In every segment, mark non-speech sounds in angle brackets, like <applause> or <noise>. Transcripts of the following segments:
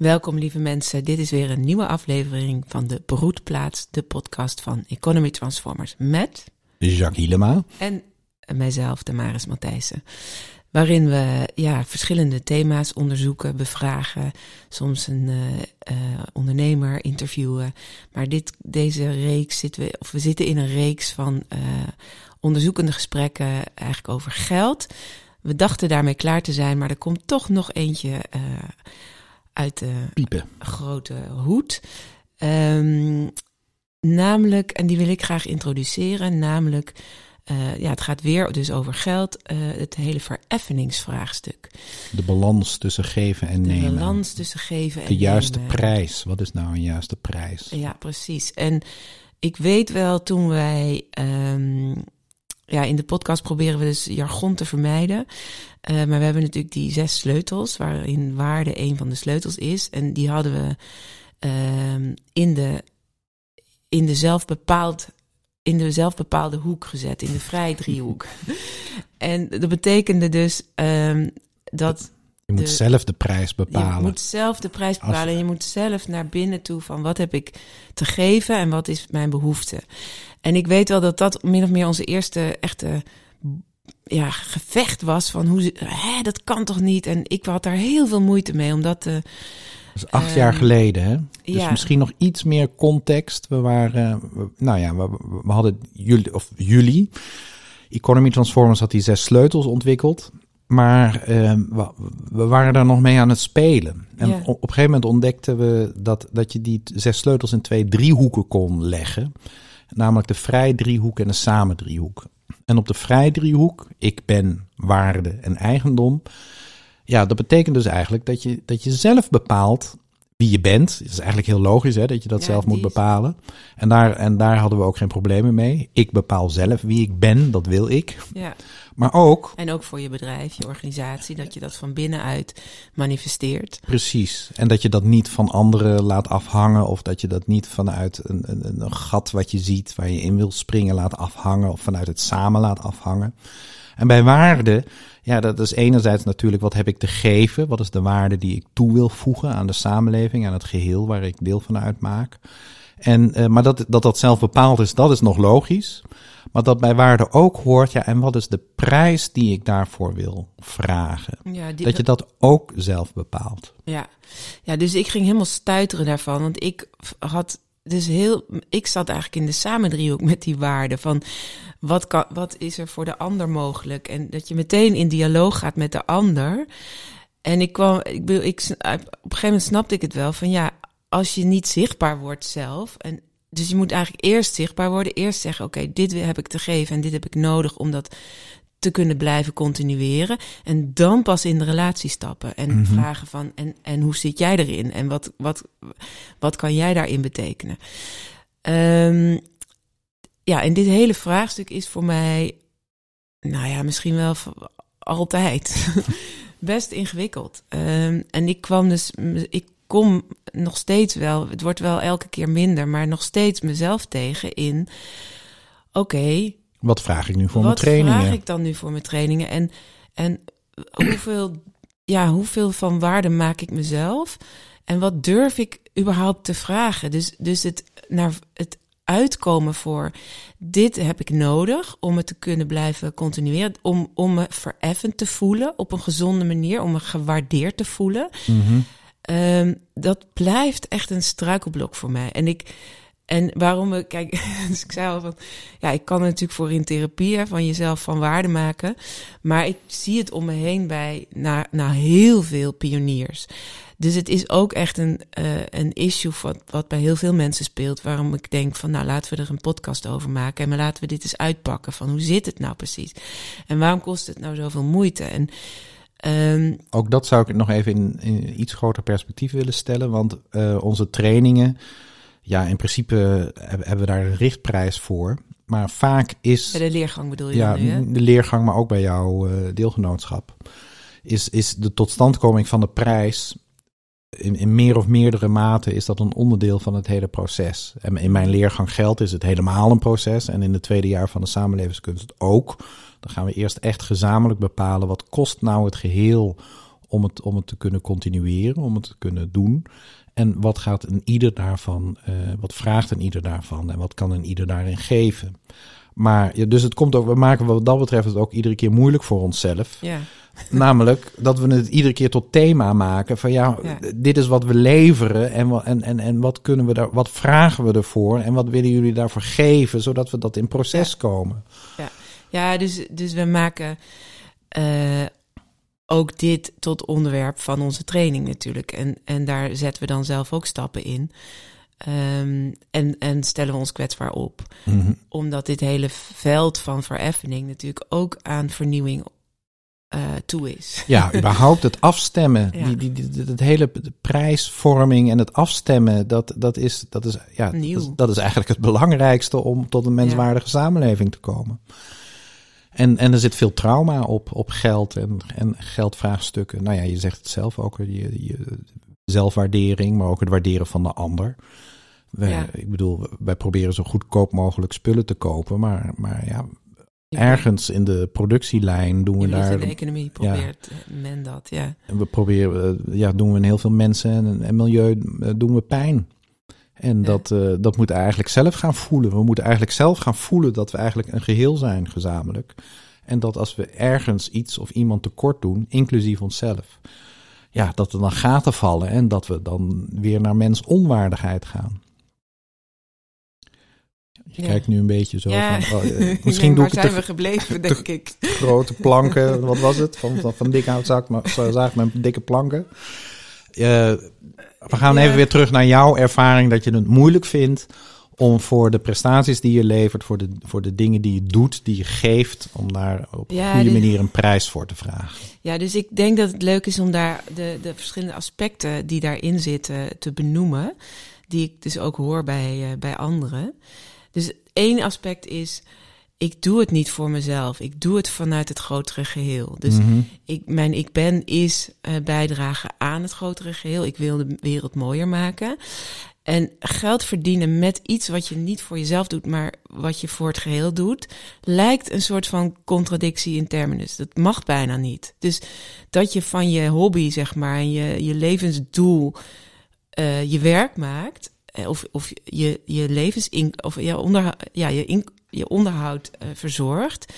Welkom lieve mensen, dit is weer een nieuwe aflevering van de Broedplaats, de podcast van Economy Transformers met Jacques Hielema en mijzelf, Damaris Matthijssen. Waarin we ja, verschillende thema's onderzoeken, bevragen, soms een uh, uh, ondernemer interviewen. Maar dit, deze reeks zitten we, of we zitten in een reeks van uh, onderzoekende gesprekken eigenlijk over geld. We dachten daarmee klaar te zijn, maar er komt toch nog eentje uit de Piepen. grote hoed. Um, namelijk, en die wil ik graag introduceren, namelijk, uh, ja, het gaat weer dus over geld, uh, het hele vereffeningsvraagstuk. De balans tussen geven en de nemen. De balans tussen geven en De juiste nemen. prijs. Wat is nou een juiste prijs? Ja, precies. En ik weet wel, toen wij um, ja, in de podcast proberen we dus jargon te vermijden. Uh, maar we hebben natuurlijk die zes sleutels, waarin waarde een van de sleutels is. En die hadden we uh, in, de, in de zelfbepaald in de zelfbepaalde hoek gezet, in de vrij driehoek. <laughs> en dat betekende dus um, dat. Je moet de, zelf de prijs bepalen. Je moet zelf de prijs bepalen. En je moet zelf naar binnen toe van wat heb ik te geven en wat is mijn behoefte. En ik weet wel dat dat min of meer onze eerste echte ja, gevecht was van hoe hè, dat kan toch niet. En ik had daar heel veel moeite mee, omdat de. Dat is acht uh, jaar geleden, hè? Dus ja. misschien nog iets meer context. We waren, we, nou ja, we, we hadden jullie, of jullie, Economy Transformers had die zes sleutels ontwikkeld. Maar uh, we, waren daar nog mee aan het spelen. En ja. op, een gegeven moment ontdekten we dat, dat je die zes sleutels in twee driehoeken kon leggen. Namelijk de vrij driehoek en de samen driehoek. En op de vrij driehoek, ik ben, waarde en eigendom. Ja, dat betekent dus eigenlijk dat je, dat je zelf bepaalt wie je bent. Dat is eigenlijk heel logisch hè, dat je dat Ja, zelf moet bepalen. En daar, en daar hadden we ook geen problemen mee. Ik bepaal zelf wie ik ben, dat wil ik. Ja. Maar ook, En ook voor je bedrijf, je organisatie, dat je dat van binnenuit manifesteert. precies, en dat je dat niet van anderen laat afhangen. Of dat je dat niet vanuit een, een, een gat wat je ziet waar je in wil springen laat afhangen. Of vanuit het samen laat afhangen. En bij waarde, ja, dat is enerzijds natuurlijk wat heb ik te geven. Wat is de waarde die ik toe wil voegen aan de samenleving, aan het geheel waar ik deel van uitmaak. En, uh, maar dat, dat dat zelf bepaald is, dat is nog logisch. Maar dat bij waarde ook hoort, ja, en wat is de prijs die ik daarvoor wil vragen? Ja, die, Dat je dat ook zelf bepaalt. ja. ja, dus ik ging helemaal stuiteren daarvan. Want ik had dus heel. Ik zat eigenlijk in de samendriehoek met die waarden. Van wat, kan, wat is er voor de ander mogelijk? En dat je meteen in dialoog gaat met de ander. En ik kwam. Ik bedoel, ik, op een gegeven moment snapte ik het wel. Van ja, als je niet zichtbaar wordt zelf. En dus je moet eigenlijk eerst zichtbaar worden. Eerst zeggen: Oké, dit heb ik te geven en dit heb ik nodig om dat te kunnen blijven continueren. En dan pas in de relatie stappen. En Mhm. vragen van, en, en hoe zit jij erin? En wat, wat, wat kan jij daarin betekenen? Ehm, ja, en dit hele vraagstuk is voor mij, nou ja, misschien wel altijd <laughs> best ingewikkeld. Ehm, en ik kwam dus, ik kom nog steeds wel, het wordt wel elke keer minder, maar nog steeds mezelf tegen in, oké, Wat vraag ik nu voor wat mijn trainingen? vraag ik dan nu voor mijn trainingen? En, en hoeveel, ja, hoeveel van waarde maak ik mezelf? En wat durf ik überhaupt te vragen? Dus, dus het, naar het uitkomen voor dit heb ik nodig om het te kunnen blijven continueren. Om, om me vereffend te voelen op een gezonde manier. Om me gewaardeerd te voelen. Mhm. Ehm, dat blijft echt een struikelblok voor mij. En ik. En waarom ik, kijk, <laughs> dus ik zei al van, ja, ik kan er natuurlijk voor in therapie van jezelf van waarde maken. Maar ik zie het om me heen bij, na, na heel veel pioniers. Dus het is ook echt een, uh, een issue wat, wat bij heel veel mensen speelt. Waarom ik denk van, nou laten we er een podcast over maken. En maar laten we dit eens uitpakken van hoe zit het nou precies? En waarom kost het nou zoveel moeite? En um, Ook dat zou ik nog even in, in iets groter perspectief willen stellen. Want uh, onze trainingen, ja, in principe hebben we daar een richtprijs voor. Maar vaak is. Bij de leergang bedoel je ja, nu, hè? de leergang, maar ook bij jouw uh, deelgenootschap. Is, is de totstandkoming van de prijs. In, in meer of meerdere mate is dat een onderdeel van het hele proces. En in mijn leergang geld is het helemaal een proces. En in het tweede jaar van de samenlevingskunst ook. Dan gaan we eerst echt gezamenlijk bepalen wat kost nou het geheel om het, om het te kunnen continueren, om het te kunnen doen. En wat gaat een ieder daarvan, uh, wat vraagt een ieder daarvan en wat kan een ieder daarin geven? Maar ja, dus het komt ook, we maken wat dat betreft het ook iedere keer moeilijk voor onszelf. Ja. <laughs> Namelijk dat we het iedere keer tot thema maken van ja, Ja. dit is wat we leveren en, en, en, en wat kunnen we daar, wat vragen we ervoor en wat willen jullie daarvoor geven, zodat we dat in proces komen. Ja, dus, dus we maken eh, ook dit tot onderwerp van onze training natuurlijk. En, en daar zetten we dan zelf ook stappen in. Ehm, en, en stellen we ons kwetsbaar op. Mhm. Omdat dit hele veld van vereffening natuurlijk ook aan vernieuwing eh, toe is. Ja, <laughs> überhaupt het afstemmen, Ja. die, die, die, het hele de prijsvorming en het afstemmen, dat, dat, is, dat, is, ja, Nieuw. dat, dat is eigenlijk het belangrijkste om tot een menswaardige samenleving te komen. En, en er zit veel trauma op, op geld en, en geldvraagstukken. Nou ja, je zegt het zelf ook, je, je zelfwaardering, maar ook het waarderen van de ander. Ja. Ik bedoel, wij proberen zo goedkoop mogelijk spullen te kopen, maar, maar ja, ergens in de productielijn doen we daar in de economie probeert men dat, ja. en we proberen, eh, ja, doen we in heel veel mensen en, en milieu eh, doen we pijn. En Ja. dat, eh, dat moeten we eigenlijk zelf gaan voelen. We moeten eigenlijk zelf gaan voelen dat we eigenlijk een geheel zijn, gezamenlijk. En dat als we ergens iets of iemand tekort doen, inclusief onszelf, ja, dat er dan gaten vallen en dat we dan weer naar mens onwaardigheid gaan. Je Ja. kijkt nu een beetje zo ja. van, oh, eh, Ik <laughs> misschien denk, doe ik het zijn te we gebleven, denk ik. <laughs> grote planken, wat was het? Van, van, van dik houtzaak, maar zo zaag met dikke planken. Eh, we gaan even weer terug naar jouw ervaring dat je het moeilijk vindt om voor de prestaties die je levert, voor de, voor de dingen die je doet, die je geeft, om daar op een Ja, goede dit- manier een prijs voor te vragen. Ja, dus ik denk dat het leuk is om daar de, de verschillende aspecten die daarin zitten te benoemen. Die ik dus ook hoor bij, eh, bij anderen. Dus één aspect is, ik doe het niet voor mezelf. Ik doe het vanuit het grotere geheel. Dus Mhm. ik, mijn ik ben is eh, bijdragen aan het grotere geheel. Ik wil de wereld mooier maken. En geld verdienen met iets wat je niet voor jezelf doet, maar wat je voor het geheel doet, lijkt een soort van contradictie in terminus. Dat mag bijna niet. Dus dat je van je hobby, zeg maar, en je, je levensdoel eh, je werk maakt, eh, of, of je, je levensin, of je, onderhoud, ja, je, in, je onderhoud eh, verzorgt,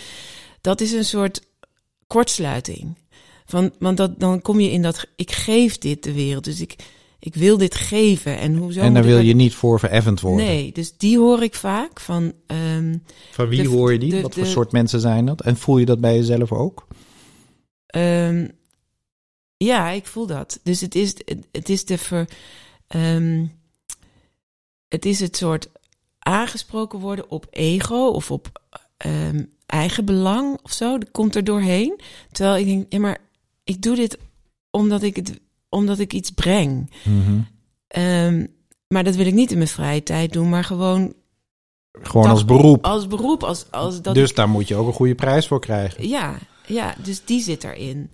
dat is een soort kortsluiting. Van, want dat, dan kom je in dat, ik geef dit de wereld, dus ik, ik wil dit geven. En hoezo En daar wil dat- je niet voor vereffend worden. Nee, dus die hoor ik vaak van. ehm, Van wie De- hoor je die? de- Wat voor de- soort mensen zijn dat? En voel je dat bij jezelf ook? ehm, ja, ik voel dat. Dus het is, het, het is de ver, ehm, het is het soort aangesproken worden op ego of op ehm, eigen belang of zo. Dat komt er doorheen. Terwijl ik denk, ja, maar ik doe dit omdat ik het, omdat ik iets breng. Mhm. Ehm, maar dat wil ik niet in mijn vrije tijd doen, maar gewoon Gewoon als beroep. als beroep, als, als dat dus daar moet je ook een goede prijs voor krijgen. Ja, ja, dus die zit erin.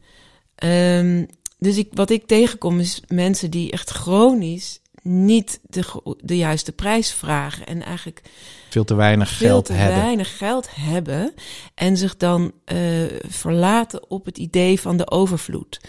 Ehm, dus ik, wat ik tegenkom is mensen die echt chronisch niet de, de juiste prijs vragen en eigenlijk Veel te weinig veel geld te hebben. weinig geld hebben en zich dan eh, verlaten op het idee van de overvloed.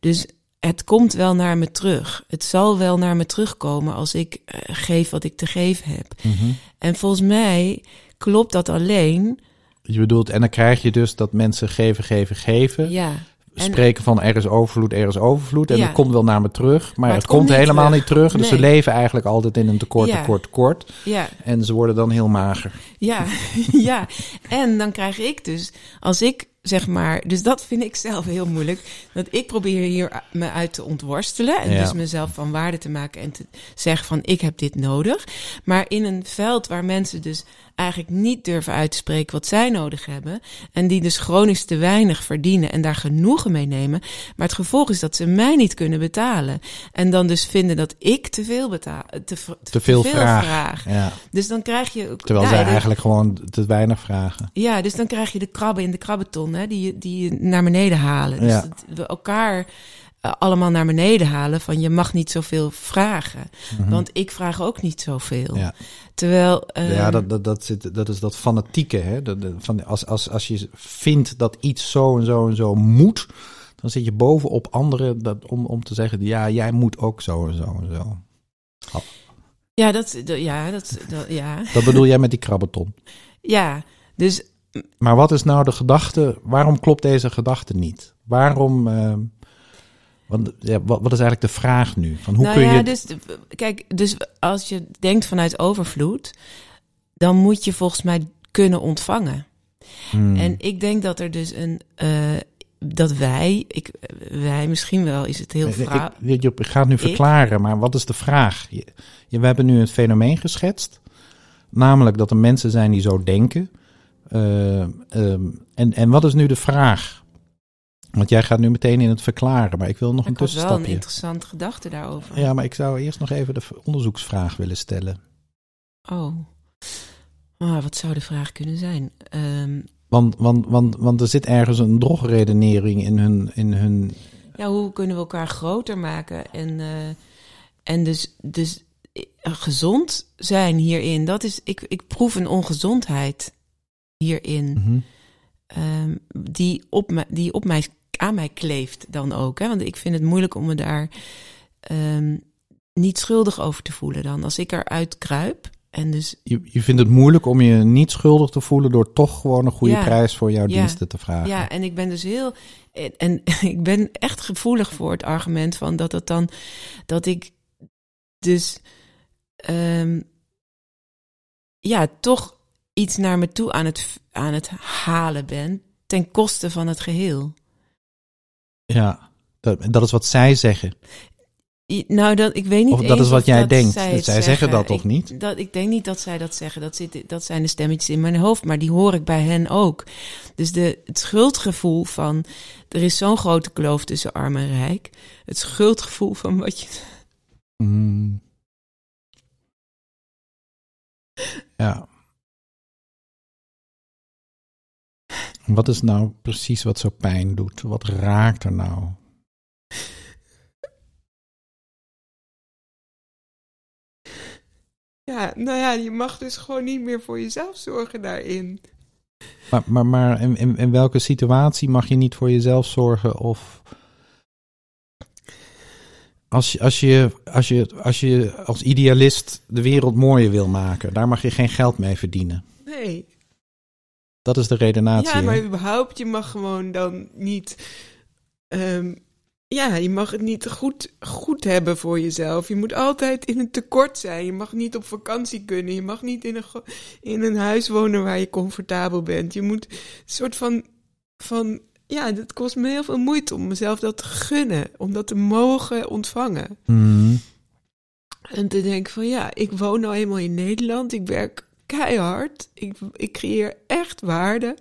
Dus het komt wel naar me terug. Het zal wel naar me terugkomen als ik eh, geef wat ik te geven heb. Mhm. En volgens mij klopt dat alleen. Je bedoelt, en dan krijg je dus dat mensen geven, geven, geven. Ja, Spreken van er is overvloed, er is overvloed. En Ja. het komt wel naar me terug. Maar, het, het komt niet helemaal terug. niet terug. Dus ze leven eigenlijk altijd in een tekort, Ja. tekort, tekort. ja. En ze worden dan heel mager. Ja, <laughs> ja. En dan krijg ik dus, als ik zeg maar, dus dat vind ik zelf heel moeilijk. Dat ik probeer hier me uit te ontworstelen. En dus mezelf van waarde te maken en te zeggen van ik heb dit nodig. Maar in een veld waar mensen dus eigenlijk niet durven uit te spreken wat zij nodig hebben. En die dus chronisch te weinig verdienen en daar genoegen mee nemen. Maar het gevolg is dat ze mij niet kunnen betalen. En dan dus vinden dat ik te veel betaal. Te, v- Te veel vraag. vraag. Ja. Dus dan krijg je. Terwijl zij eigenlijk gewoon te weinig vragen. ja, dus dan krijg je de krabben in de krabbeton, hè, die, je- die je naar beneden halen. Dus Ja. dat we elkaar eh, allemaal naar beneden halen van je mag niet zoveel vragen. Want ik vraag ook niet zoveel. Mhm. Ja. Terwijl... Ja, dat, dat, dat, zit, dat is dat fanatieke. Hè? Dat, van, als, als, als je vindt dat iets zo en zo en zo moet, dan zit je bovenop anderen dat, om, om te zeggen, ja, jij moet ook zo en zo en zo. Ja, dat, ja, dat, dat, ja. <laughs> Dat bedoel jij met die krabbeton. ja, dus Maar wat is nou de gedachte? Waarom klopt deze gedachte niet? Waarom? eh, want, ja, wat, wat is eigenlijk de vraag nu? Van hoe nou kun ja, je? dus kijk, dus als je denkt vanuit overvloed, dan moet je volgens mij kunnen ontvangen. Hmm. En ik denk dat er dus een eh, dat wij, ik, wij misschien wel is het heel Ik- vrouw. ik, je gaat het nu verklaren, maar wat is de vraag? Je, je- we hebben nu een fenomeen geschetst, namelijk dat er mensen zijn die zo denken. Eh, ehm, en, en wat is nu de vraag? Want jij gaat nu meteen in het verklaren, maar ik wil nog een Ik had wel een tussenstapje. interessante gedachte daarover. Ja, maar ik zou eerst nog even de onderzoeksvraag willen stellen. Oh. Ah, wat zou de vraag kunnen zijn? Ehm, Want, want, want, want er zit ergens een drogredenering in hun, in hun ja, hoe kunnen we elkaar groter maken en, eh, en dus, dus eh, gezond zijn hierin? Dat is, ik, ik proef een ongezondheid hierin. Mhm. ehm, die, op mij, die op mij, aan mij kleeft dan ook. Hè? Want ik vind het moeilijk om me daar ehm, niet schuldig over te voelen dan. Als ik eruit kruip en dus Je, je vindt het moeilijk om je niet schuldig te voelen door toch gewoon een goede Ja. prijs voor jouw Ja. diensten te vragen. Ja, en ik ben dus heel. En, en <laughs> ik ben echt gevoelig voor het argument van dat het dan. Dat ik dus. ehm, ja, toch iets naar me toe aan het, aan het halen ben. Ten koste van het geheel. Ja, dat, dat is wat zij zeggen. Nou, dat, ik weet niet Of dat is wat of jij dat denkt. Zij, Zij het zeggen dat Ik- niet? Dat, ik denk niet dat zij dat zeggen. Dat, zit, dat zijn de stemmetjes in mijn hoofd, maar die hoor ik bij hen ook. Dus de, het schuldgevoel van... Er is zo'n grote kloof tussen arm en rijk. Het schuldgevoel van wat je... Mm. Ja. Wat is nou precies wat zo pijn doet? Wat raakt er nou? Ja, nou ja, je mag dus gewoon niet meer voor jezelf zorgen daarin. Maar, maar, maar in, in, in welke situatie mag je niet voor jezelf zorgen? Of als je, als, je, als, je, als je als idealist de wereld mooier wil maken, daar mag je geen geld mee verdienen. Nee. Dat is de redenatie. Ja, hè? maar überhaupt, je mag gewoon dan niet... ehm, ja, je mag het niet goed, goed hebben voor jezelf. Je moet altijd in een tekort zijn. Je mag niet op vakantie kunnen. Je mag niet in een, in een huis wonen waar je comfortabel bent. Je moet een soort van, van... Ja, het kost me heel veel moeite om mezelf dat te gunnen. Om dat te mogen ontvangen. Mhm. En te denken van ja, ik woon nou eenmaal in Nederland. Ik werk keihard. Ik, ik creëer echt waarde.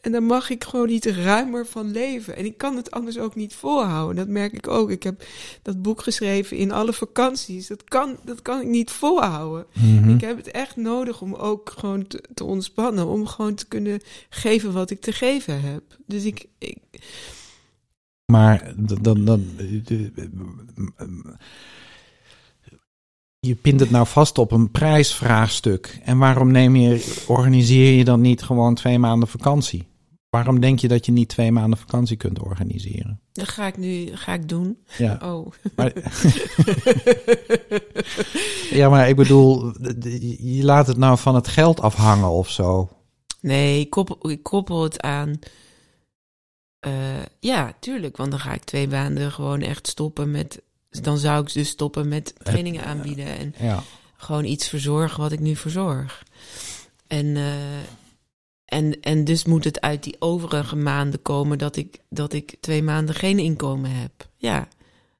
En dan mag ik gewoon iets ruimer van leven. En ik kan het anders ook niet volhouden. Dat merk ik ook. Ik heb dat boek geschreven in alle vakanties. Dat kan, dat kan ik niet volhouden. Mhm. Ik heb het echt nodig om ook gewoon te, te ontspannen. Om gewoon te kunnen geven wat ik te geven heb. Dus ik, ik Maar dan, dan, dan, je pint het nou vast op een prijsvraagstuk. En waarom neem je, organiseer je dan niet gewoon twee maanden vakantie? Waarom denk je dat je niet twee maanden vakantie kunt organiseren? dat ga ik nu ga ik doen. Ja, Oh. maar, <laughs> ja, maar ik bedoel, je laat het nou van het geld afhangen of zo. Nee, ik koppel, ik koppel het aan. eh, ja, tuurlijk. Want dan ga ik twee maanden gewoon echt stoppen met. Dan zou ik dus stoppen met trainingen aanbieden. En Ja, gewoon iets verzorgen wat ik nu verzorg. En, eh, en, en dus moet het uit die overige maanden komen dat ik, dat ik twee maanden geen inkomen heb. Ja.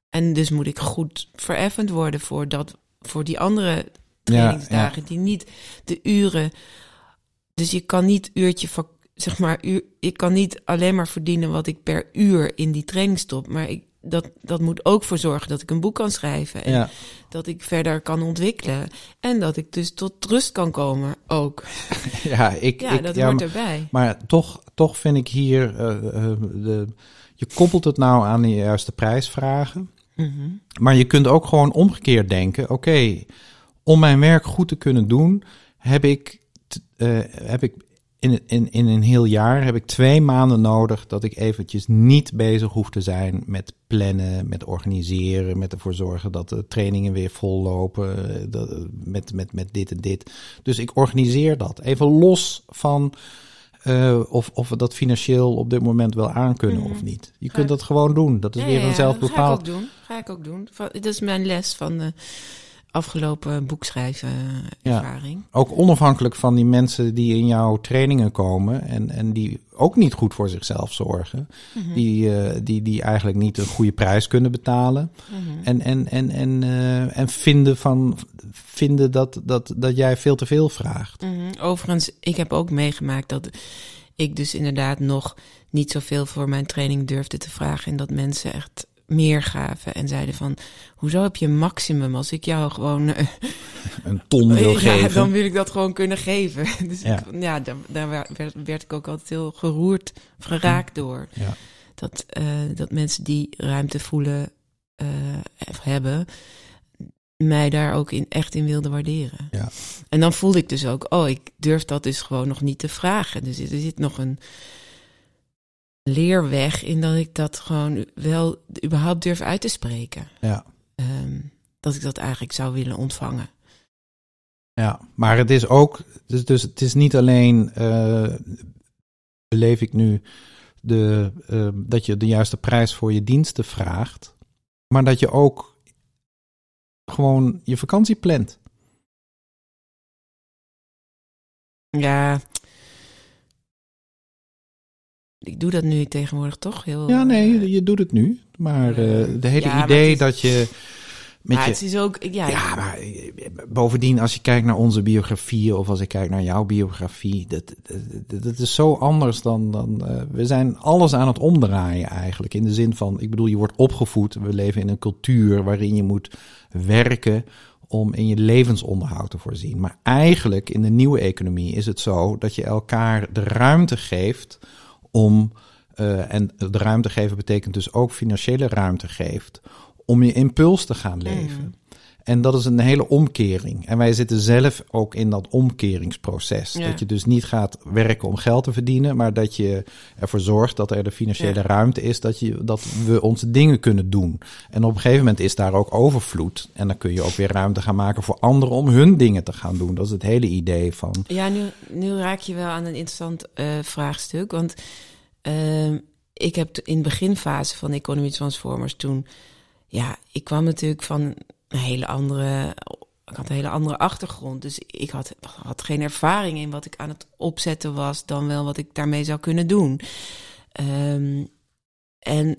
En dus moet ik goed vereffend worden voor, dat, voor die andere trainingsdagen. Die niet de uren. Dus je kan niet uurtje van, zeg maar, uur, ik kan niet alleen maar verdienen wat ik per uur in die training stop. Maar ik, dat, dat moet ook voor zorgen dat ik een boek kan schrijven. En ja. dat ik verder kan ontwikkelen. En dat ik dus tot rust kan komen ook. <laughs> ja, ik, Ja, ik, dat ja, hoort erbij. Maar toch, toch vind ik hier, eh, eh, de, je koppelt het nou aan de juiste prijsvragen. Mhm. Maar je kunt ook gewoon omgekeerd denken: oké, om mijn werk goed te kunnen doen, heb ik, eh, heb ik in, in, in een heel jaar heb ik twee maanden nodig dat ik eventjes niet bezig hoef te zijn met plannen, met organiseren, met ervoor zorgen dat de trainingen weer vol lopen, eh, dat, met, met, met dit en dit. Dus ik organiseer dat even los van uh, of, of we dat financieel op dit moment wel aankunnen mm. of niet. Je kunt dat gewoon doen. Dat is ja, weer ja, een zelf bepaald. Ga ik ook doen. Ga ik ook doen. Dat is mijn les van de afgelopen boekschrijven ervaring. Ja, ook onafhankelijk van die mensen die in jouw trainingen komen en, en die ook niet goed voor zichzelf zorgen. Mm -hmm. die, uh, die, die eigenlijk niet een goede prijs kunnen betalen. Mm -hmm. En, en, en, en, uh, en vinden, van, vinden dat, dat, dat jij veel te veel vraagt. Mm -hmm. Overigens, ik heb ook meegemaakt dat ik dus inderdaad nog niet zoveel voor mijn training durfde te vragen. En dat mensen echt meer gaven en zeiden van, hoezo heb je een maximum als ik jou gewoon uh, <laughs> een ton wil ja, geven? Dan wil ik dat gewoon kunnen geven. <laughs> Dus ja, ik, ja daar, daar werd, werd, ik ook altijd heel geroerd, geraakt door. Ja. Dat, uh, dat mensen die ruimte voelen uh, hebben, mij daar ook in, echt in wilden waarderen. Ja. En dan voelde ik dus ook, oh, ik durf dat dus gewoon nog niet te vragen. Dus er zit nog een leerweg in dat ik dat gewoon wel überhaupt durf uit te spreken. Ja. Um, dat ik dat eigenlijk zou willen ontvangen. Ja, maar het is ook, dus, dus het is niet alleen, uh, beleef ik nu, de, uh, dat je de juiste prijs voor je diensten vraagt, maar dat je ook gewoon je vakantie plant. Ja, ik doe dat nu tegenwoordig toch heel. Ja, nee, je, je doet het nu. Maar uh, de hele ja, idee is, dat je. Met maar je, het is ook. Ja, ja, maar bovendien, als je kijkt naar onze biografieën of als ik kijk naar jouw biografie, dat, dat, dat is zo anders dan. dan uh, we zijn alles aan het omdraaien eigenlijk. In de zin van, ik bedoel, je wordt opgevoed. We leven in een cultuur waarin je moet werken om in je levensonderhoud te voorzien. Maar eigenlijk in de nieuwe economie is het zo dat je elkaar de ruimte geeft om, uh, en de ruimte geven betekent dus ook financiële ruimte geeft, om je impuls te gaan leven. Mm. En dat is een hele omkering. En wij zitten zelf ook in dat omkeringsproces. Ja. Dat je dus niet gaat werken om geld te verdienen, maar dat je ervoor zorgt dat er de financiële ja. ruimte is, dat, je, dat we onze dingen kunnen doen. En op een gegeven moment is daar ook overvloed. En dan kun je ook weer ruimte gaan maken voor anderen om hun dingen te gaan doen. Dat is het hele idee van. Ja, nu, nu raak je wel aan een interessant uh, vraagstuk. Want uh, ik heb in de beginfase van Economy Transformers toen. Ja, ik kwam natuurlijk van een hele andere. Ik had een hele andere achtergrond. Dus ik had, had geen ervaring in wat ik aan het opzetten was, dan wel wat ik daarmee zou kunnen doen. Um, en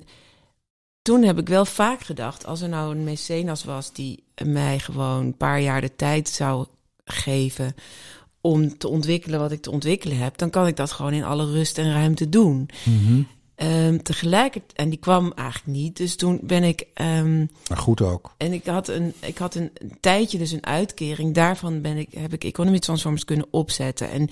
toen heb ik wel vaak gedacht, als er nou een mecenas was die mij gewoon een paar jaar de tijd zou geven om te ontwikkelen wat ik te ontwikkelen heb, dan kan ik dat gewoon in alle rust en ruimte doen. -hmm. Um, tegelijkertijd, en die kwam eigenlijk niet, dus toen ben ik. Um, maar goed ook. En ik had een, ik had een tijdje dus een uitkering. Daarvan ben ik, heb ik Economy Transformers kunnen opzetten. En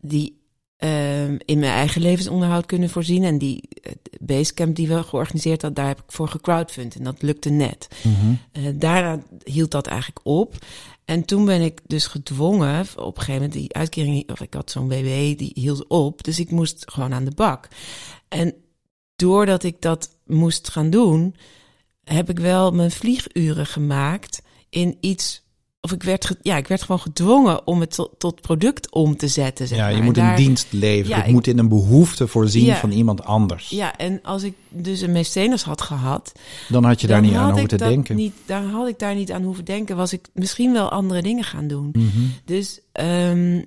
die um, in mijn eigen levensonderhoud kunnen voorzien. En die uh, basecamp die we georganiseerd had, daar heb ik voor gecrowdfund. En dat lukte net. Mm -hmm. uh, daarna hield dat eigenlijk op. En toen ben ik dus gedwongen, op een gegeven moment, die uitkering, of ik had zo'n WW, die hield op. Dus ik moest gewoon aan de bak. En doordat ik dat moest gaan doen, heb ik wel mijn vlieguren gemaakt in iets. Of ik werd, ja, ik werd gewoon gedwongen om het tot, tot product om te zetten. Zeg ja, maar. je moet daar, een dienst leveren. Ja, ik, moet in een behoefte voorzien ja, van iemand anders. Ja, en als ik dus een mecenas had gehad. Dan had je daar niet aan hoeven te denken. Niet, daar had ik daar niet aan hoeven denken. Was ik misschien wel andere dingen gaan doen. Mm -hmm. Dus um,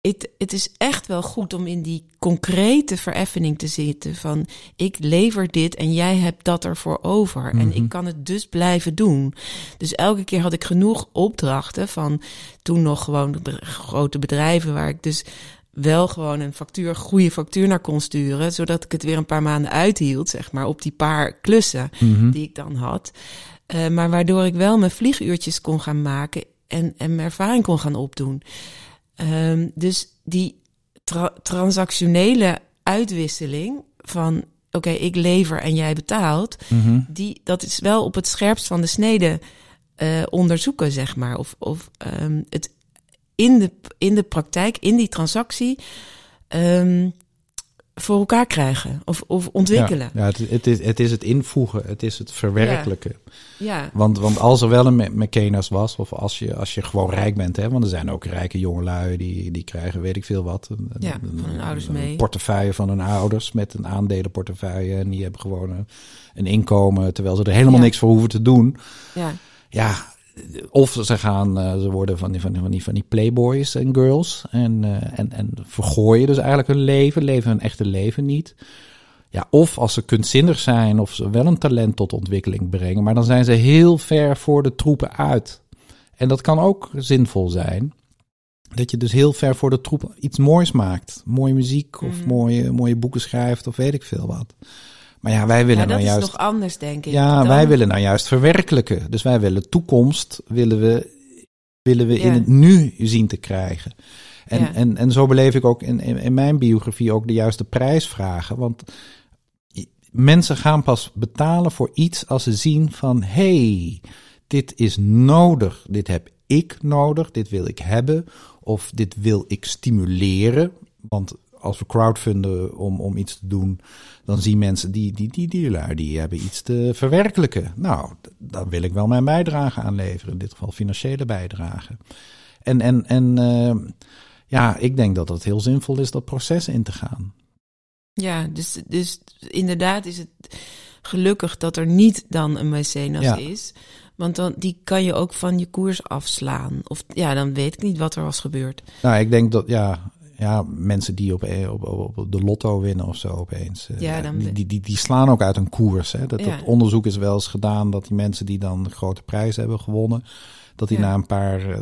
het, het is echt wel goed om in die concrete vereffening te zitten van ik lever dit en jij hebt dat ervoor over mm -hmm. en ik kan het dus blijven doen. Dus elke keer had ik genoeg opdrachten van toen nog gewoon grote bedrijven waar ik dus wel gewoon een factuur, goede factuur naar kon sturen, zodat ik het weer een paar maanden uithield, zeg maar, op die paar klussen mm -hmm. die ik dan had. Uh, maar waardoor ik wel mijn vlieguurtjes kon gaan maken en, en mijn ervaring kon gaan opdoen. Um, dus die tra transactionele uitwisseling van oké, okay, ik lever en jij betaalt, mm -hmm. die, dat is wel op het scherpst van de snede uh, onderzoeken, zeg maar. Of, of um, het, in de, in de praktijk, in die transactie, um, voor elkaar krijgen of, of ontwikkelen. Ja, ja het, het, is, het is het invoegen, het is het verwerkelijken. Ja. Want, want als er wel een McKenna's was, of als je, als je gewoon rijk bent, hè, want er zijn ook rijke jongelui die, die krijgen weet ik veel wat. Een, ja, van hun ouders een, mee. portefeuille van hun ouders met een aandelenportefeuille. En die hebben gewoon een, een inkomen, terwijl ze er helemaal Ja. niks voor hoeven te doen. Ja, Ja, of ze gaan, eh, ze worden van die, van die, van die, van die playboys en girls. En, eh, en, en vergooien dus eigenlijk hun leven, leven hun echte leven niet. Ja, of als ze kunstzinnig zijn, of ze wel een talent tot ontwikkeling brengen. Maar dan zijn ze heel ver voor de troepen uit. En dat kan ook zinvol zijn. Dat je dus heel ver voor de troepen iets moois maakt. Mooie muziek of Mhm. mooie, mooie boeken schrijft of weet ik veel wat. Maar ja, wij willen ja dat nou is juist... nog anders, denk ik. Ja, Dan- wij willen nou juist verwerkelijken. Dus wij willen toekomst, willen we, willen we in het nu zien te krijgen. En, Ja. en, en zo beleef ik ook in, in, in mijn biografie ook de juiste prijsvragen. Want mensen gaan pas betalen voor iets als ze zien van... hey, dit is nodig, dit heb ik nodig, dit wil ik hebben... of dit wil ik stimuleren. Want als we crowdfunden om, om iets te doen, dan zien mensen die, die, die, die lui, die hebben iets te verwerkelijken. Nou, daar wil ik wel mijn bijdrage aan leveren, in dit geval financiële bijdrage. En, en, en eh, ja, ik denk dat het heel zinvol is dat proces in te gaan. Ja, dus, dus inderdaad is het gelukkig dat er niet dan een mecenas Ja. is. Want dan, die kan je ook van je koers afslaan. Of ja, dan weet ik niet wat er was gebeurd. Nou, ik denk dat, ja, ja mensen die op, op, op, op de lotto winnen of zo opeens, eh, Ja, dan- die, die, die, slaan ook uit een koers. Hè. Dat, Ja. dat onderzoek is wel eens gedaan dat die mensen die dan de grote prijs hebben gewonnen, dat die Ja. na een paar, eh,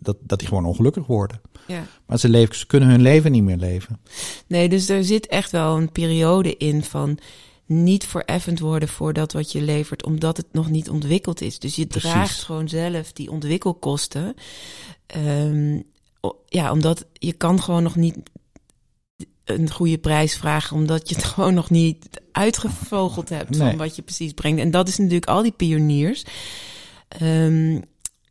dat, dat die gewoon ongelukkig worden. Ja. Maar ze, leven, ze kunnen hun leven niet meer leven. Nee, dus er zit echt wel een periode in van niet vereffend worden voor dat wat je levert, omdat het nog niet ontwikkeld is. Dus je Precies. draagt gewoon zelf die ontwikkelkosten. Ehm, ja, omdat je kan gewoon nog niet een goede prijs vragen, omdat je het <laughs> gewoon nog niet uitgevogeld hebt Nee. van wat je precies brengt. En dat is natuurlijk al die pioniers ehm,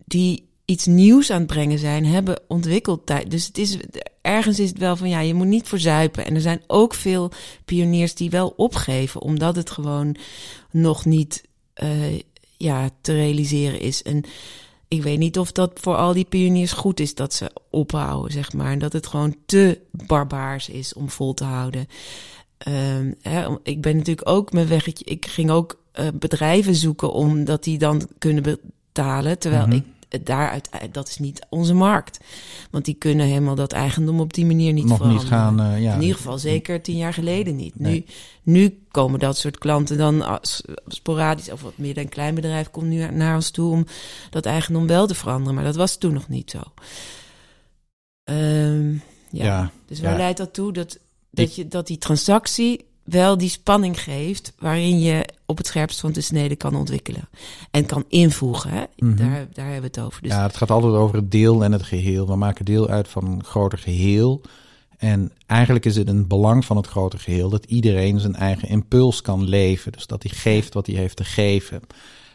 die iets nieuws aan het brengen zijn, hebben ontwikkeld tijd. Dus het is ergens is het wel van ja, je moet niet verzuipen. En er zijn ook veel pioniers die wel opgeven, omdat het gewoon nog niet eh, ja, te realiseren is. En ik weet niet of dat voor al die pioniers goed is dat ze ophouden, zeg maar. En dat het gewoon te barbaars is om vol te houden. Ehm, hè, ik ben natuurlijk ook mijn weggetje. Ik ging ook eh, bedrijven zoeken omdat die dan kunnen betalen. Terwijl Mhm. ik daaruit, dat is niet onze markt. Want die kunnen helemaal dat eigendom op die manier niet Nog veranderen. niet gaan, eh, ja. In ieder geval zeker tien jaar geleden niet. Nee. Nu, nu komen dat soort klanten dan als- sporadisch, of wat midden- en kleinbedrijf komt nu naar ons toe om dat eigendom wel te veranderen. Maar dat was toen nog niet zo. Ehm, ja. Ja, Dus waar ja. leidt dat toe? Dat, dat, je, dat die transactie wel die spanning geeft waarin je op het scherpst van de snede kan ontwikkelen. En kan invoegen. Hè? Mhm. daar, daar hebben we het over. Dus ja, het gaat altijd over het deel en het geheel. We maken deel uit van een groter geheel. En eigenlijk is het een belang van het grote geheel dat iedereen zijn eigen impuls kan leven. Dus dat hij geeft wat hij heeft te geven.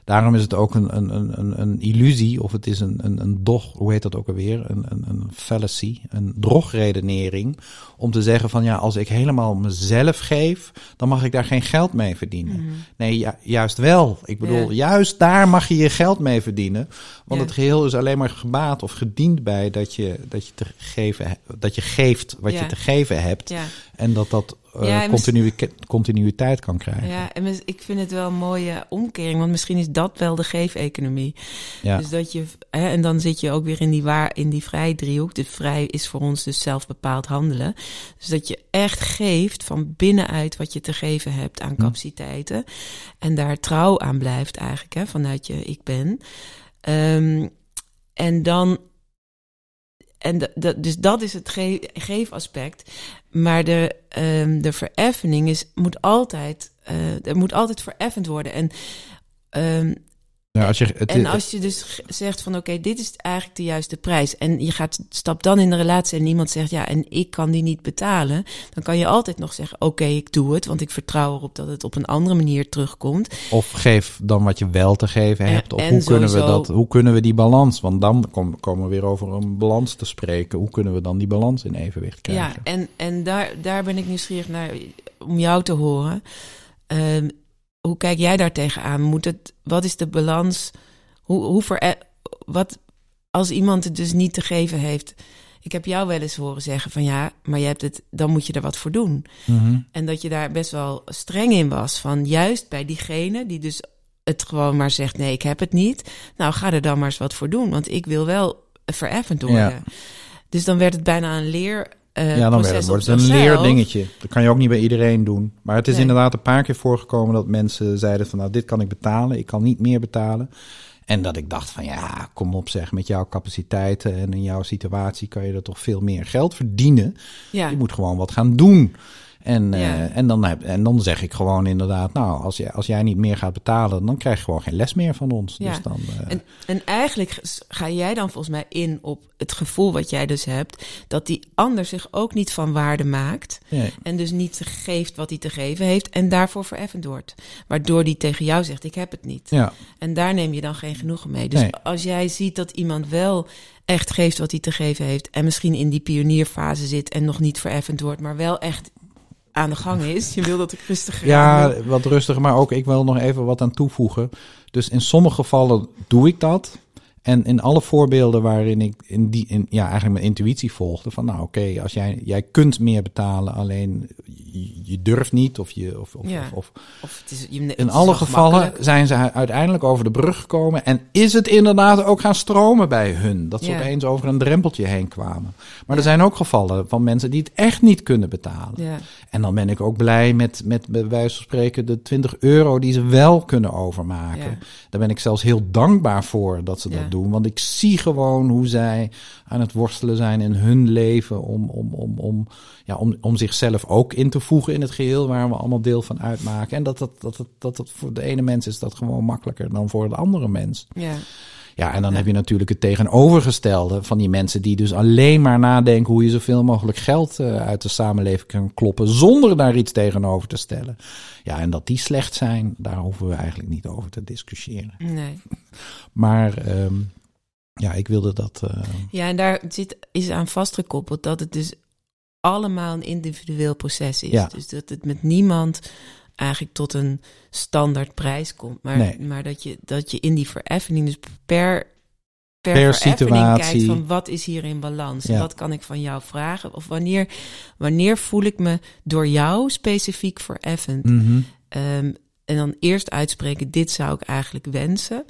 Daarom is het ook een, een, een, een- illusie, of het is een, een, een dog, hoe heet dat ook alweer? Een, een, een fallacy, een drogredenering. Om te zeggen van ja, als ik helemaal mezelf geef, dan mag ik daar geen geld mee verdienen. Mhm. Nee, ju- juist wel. Ik bedoel, Ja. juist daar mag je je geld mee verdienen. Want Ja. het geheel is alleen maar gebaat of gediend bij dat je, dat je, te geven, dat je geeft wat Ja. je te geven hebt. En dat dat Ja, mis- continu, continuïteit kan krijgen. Ja, en ik vind het wel een mooie omkering, want misschien is dat wel de geefeconomie. Ja. Dus dat je, hè, en dan zit je ook weer in die, waar, in die vrije driehoek. De vrij is voor ons dus zelfbepaald handelen. Dus dat je echt geeft van binnenuit wat je te geven hebt aan capaciteiten. En daar trouw aan blijft eigenlijk, hè, vanuit je ik ben. Ehm, en dan. En dus dat is het ge geefaspect. Maar de, ehm, de vereffening is, moet altijd, eh, er moet altijd vereffend worden. En ehm, Ja, als je, het, en als je dus zegt van oké, dit is eigenlijk de juiste prijs. En je gaat stap dan in de relatie en iemand zegt ja, en ik kan die niet betalen. Dan kan je altijd nog zeggen oké, ik doe het. Want ik vertrouw erop dat het op een andere manier terugkomt. Of geef dan wat je wel te geven hebt. Of en hoe kunnen, we dat, hoe kunnen we die balans? Want dan kom- komen we weer over een balans te spreken. Hoe kunnen we dan die balans in evenwicht krijgen? Ja, en, en daar, daar ben ik nieuwsgierig naar om jou te horen. Ehm, hoe kijk jij daar tegenaan? Moet het, wat is de balans? Hoe, hoe ver, wat als iemand het dus niet te geven heeft? Ik heb jou wel eens horen zeggen van ja, maar je hebt het, dan moet je er wat voor doen. Mhm. En dat je daar best wel streng in was. Van juist bij diegene die dus het gewoon maar zegt: nee, ik heb het niet. Nou, ga er dan maar eens wat voor doen. Want ik wil wel vereffend worden. Ja. Dus dan werd het bijna een leer. Eh, ja, dan wordt het een leerdingetje. Dat kan je ook niet bij iedereen doen. Maar het is Nee. inderdaad een paar keer voorgekomen dat mensen zeiden van... nou, dit kan ik betalen, ik kan niet meer betalen. En dat ik dacht van ja, kom op zeg, met jouw capaciteiten en in jouw situatie kan je er toch veel meer geld verdienen. Ja, Je moet gewoon wat gaan doen. En, eh, en, dan, heb, en dan zeg ik gewoon inderdaad, nou, als, je, als jij niet meer gaat betalen, dan krijg je gewoon geen les meer van ons. Ja. Dus dan, eh, En, en eigenlijk ga jij dan volgens mij in op het gevoel wat jij dus hebt, dat die ander zich ook niet van waarde maakt. nee. En dus niet geeft wat hij te geven heeft en daarvoor vereffend wordt. Waardoor die tegen jou zegt, ik heb het niet. ja, En daar neem je dan geen genoegen mee. Dus Nee. als jij ziet dat iemand wel echt geeft wat hij te geven heeft... en misschien in die pionierfase zit en nog niet vereffend wordt... maar wel echt aan de gang is. Je wil dat ik rustiger ja, wat rustiger, maar ook ik wil nog even wat aan toevoegen. Dus in sommige gevallen doe ik dat. En in alle voorbeelden waarin ik in die, in, ja, eigenlijk mijn intuïtie volgde. Van nou oké, als jij, jij kunt meer betalen, alleen je, je durft niet. Of je, of, of, Ja. of, of het is, je, het In is alle gevallen zijn ze uiteindelijk over de brug gekomen. En is het inderdaad ook gaan stromen bij hun. Dat ze Ja. opeens over een drempeltje heen kwamen. Maar er zijn ook gevallen van mensen die het echt niet kunnen betalen. En dan ben ik ook blij met, met bij wijze van spreken, de 20 euro die ze wel kunnen overmaken. Daar ben ik zelfs heel dankbaar voor dat ze dat doen. Want ik zie gewoon hoe zij aan het worstelen zijn in hun leven. Om, om, om, om, ja, om, om zichzelf ook in te voegen in het geheel waar we allemaal deel van uitmaken. En dat dat, dat, dat, dat, dat voor de ene mens is dat gewoon makkelijker dan voor de andere mens. ja, Ja, en dan heb je natuurlijk het tegenovergestelde van die mensen die dus alleen maar nadenken hoe je zoveel mogelijk geld eh, uit de samenleving kan kloppen zonder daar iets tegenover te stellen. Ja, en dat die slecht zijn, daar hoeven we eigenlijk niet over te discussiëren. nee. <laughs> Maar ehm, ja, ik wilde dat. eh, Ja, en daar zit, is aan vastgekoppeld dat het dus allemaal een individueel proces is. Ja. Dus dat het met niemand eigenlijk tot een standaard prijs komt. Maar, Nee. maar dat, je, dat je in die vereffening dus per, per, Per situatie. kijkt van wat is hier in balans? Ja. wat kan ik van jou vragen? Of wanneer, wanneer voel ik me door jou specifiek vereffend? Ehm, en dan eerst uitspreken, dit zou ik eigenlijk wensen.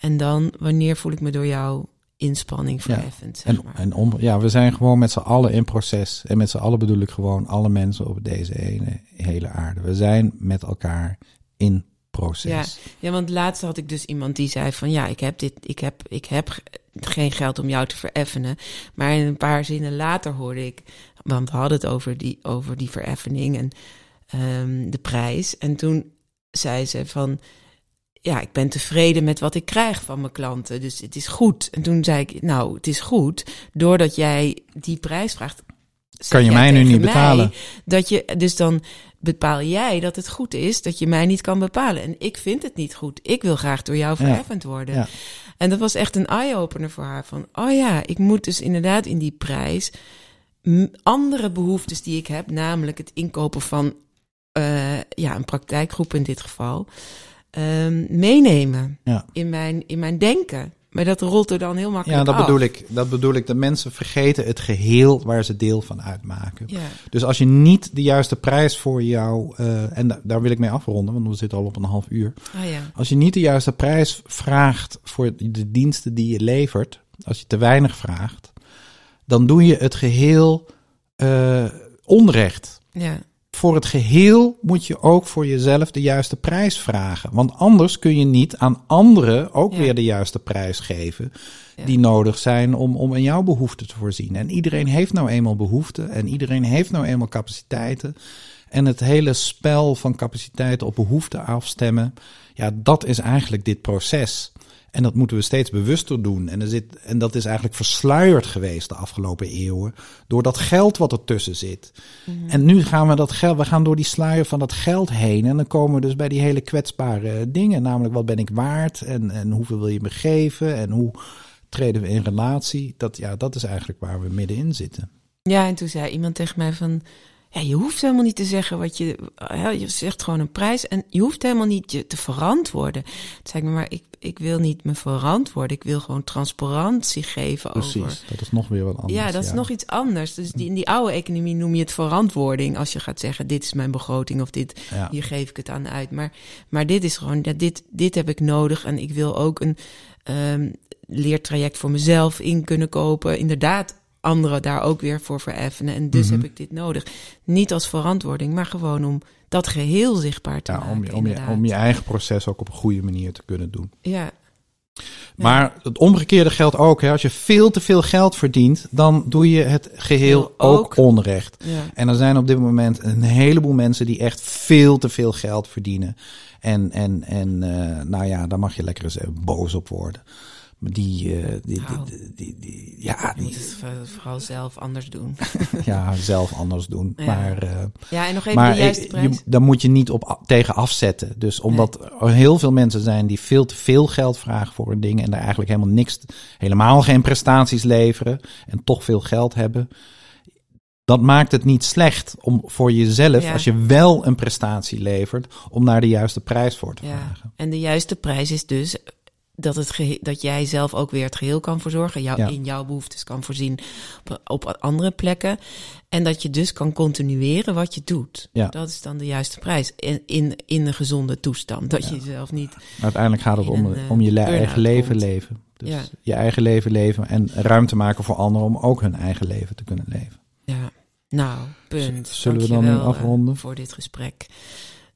En dan, wanneer voel ik me door jouw inspanning Ja. verheffend, zeg En, maar. en om, ja, we zijn gewoon met z'n allen in proces. En met z'n allen bedoel ik gewoon alle mensen op deze ene, hele aarde. We zijn met elkaar in proces. Ja, want laatst had ik dus iemand die zei van ja, ik heb dit, ik heb, ik heb geen geld om jou te vereffenen. Maar in een paar zinnen later hoorde ik, want we hadden het over die, over die vereffening en ehm, de prijs. En toen zei ze van ja, ik ben tevreden met wat ik krijg van mijn klanten, dus het is goed. En toen zei ik, nou, het is goed, doordat jij die prijs vraagt. Kan je mij nu niet betalen? dat je, dus dan bepaal jij dat het goed is dat je mij niet kan bepalen. En ik vind het niet goed. Ik wil graag door jou Ja. verheffend worden. Ja. En dat was echt een eye-opener voor haar. Van, oh ja, ik moet dus inderdaad in die prijs andere behoeftes die ik heb, namelijk het inkopen van eh, ja, een praktijkgroep in dit geval, ehm, meenemen Ja. in, mijn, in mijn denken. Maar dat rolt er dan heel makkelijk Ja, dat af. bedoel ik. Dat bedoel ik. De mensen vergeten het geheel waar ze deel van uitmaken. Ja, Dus als je niet de juiste prijs voor jou, eh, en da- daar wil ik mee afronden, want we zitten al op een half uur. oh ja, Als je niet de juiste prijs vraagt voor de diensten die je levert, als je te weinig vraagt, dan doe je het geheel eh, onrecht. ja, Voor het geheel moet je ook voor jezelf de juiste prijs vragen. Want anders kun je niet aan anderen ook Ja. weer de juiste prijs geven. Ja. Die nodig zijn om, om in jouw behoeften te voorzien. En iedereen heeft nou eenmaal behoeften. En iedereen heeft nou eenmaal capaciteiten. En het hele spel van capaciteiten op behoeften afstemmen. Ja, dat is eigenlijk dit proces. En dat moeten we steeds bewuster doen. En, er zit, en dat is eigenlijk versluierd geweest de afgelopen eeuwen. Door dat geld wat ertussen zit. Mhm. En nu gaan we dat geld, we gaan door die sluier van dat geld heen. En dan komen we dus bij die hele kwetsbare dingen. Namelijk wat ben ik waard? En, en hoeveel wil je me geven? En hoe treden we in relatie? Dat, ja, dat is eigenlijk waar we middenin zitten. Ja, en toen zei iemand tegen mij van... Ja, je hoeft helemaal niet te zeggen wat je... Ja, je zegt gewoon een prijs en je hoeft helemaal niet je te verantwoorden. Toen zei ik, maar ik, ik wil niet me verantwoorden. Ik wil gewoon transparantie geven Precies, over... dat is nog weer wat anders. Ja, dat is nog iets anders. Dus die, in die oude economie noem je het verantwoording. Als je gaat zeggen, dit is mijn begroting of dit, Ja. hier geef ik het aan uit. Maar, maar dit is gewoon, dit, dit heb ik nodig. En ik wil ook een ehm, leertraject voor mezelf in kunnen kopen. Inderdaad, anderen daar ook weer voor vereffenen. En dus Mhm. heb ik dit nodig. Niet als verantwoording, maar gewoon om dat geheel zichtbaar te Ja, maken. om, je, om, je, om je eigen proces ook op een goede manier te kunnen doen. Ja, Maar het omgekeerde geldt ook. Hè. Als je veel te veel geld verdient, dan doe je het geheel Ook. ook onrecht. ja. En er zijn op dit moment een heleboel mensen die echt veel te veel geld verdienen. En, en, en eh, nou ja, daar mag je lekker eens even boos op worden. Maar die, eh, die, Nou. die, die, die- ja, moet die, het vooral zelf anders doen. <laughs> ja, zelf anders doen. Ja. Maar, eh, Ja, en nog even maar de juiste prijs. je, daar moet je niet op tegen afzetten. Dus omdat er heel veel mensen zijn die veel te veel geld vragen voor een ding en daar eigenlijk helemaal niks, helemaal geen prestaties leveren en toch veel geld hebben. Dat maakt het niet slecht om voor jezelf, Ja. als je wel een prestatie levert, om naar de juiste prijs voor te Ja, vragen. en de juiste prijs is dus dat, het dat jij zelf ook weer het geheel kan verzorgen. Jou, Ja. In jouw behoeftes kan voorzien op, op andere plekken. En dat je dus kan continueren wat je doet. Ja. Dat is dan de juiste prijs. In, in, in een gezonde toestand. Dat je jezelf niet... Uiteindelijk gaat het om, een, eh, om je eigen leven komt. leven. Dus Ja. je eigen leven leven en ruimte maken voor anderen om ook hun eigen leven te kunnen leven. Ja, nou, punt. Z- zullen we dan nu Dankjewel, eh, afronden? voor dit gesprek.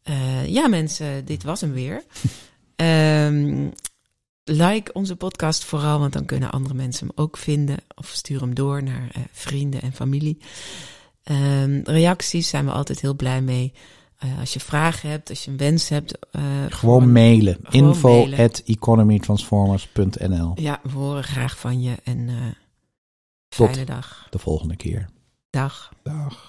Eh, ja, mensen, dit was hem weer. <laughs> Ehm, like onze podcast vooral, want dan kunnen andere mensen hem ook vinden. Of stuur hem door naar eh, vrienden en familie. Ehm, reacties zijn we altijd heel blij mee. Eh, als je vragen hebt, als je een wens hebt. eh, Gewoon mailen. gewoon Info mailen. at economytransformers.nl. Ja, we horen graag van je. En eh Tot. fijne dag. De volgende keer. Dag. Dag.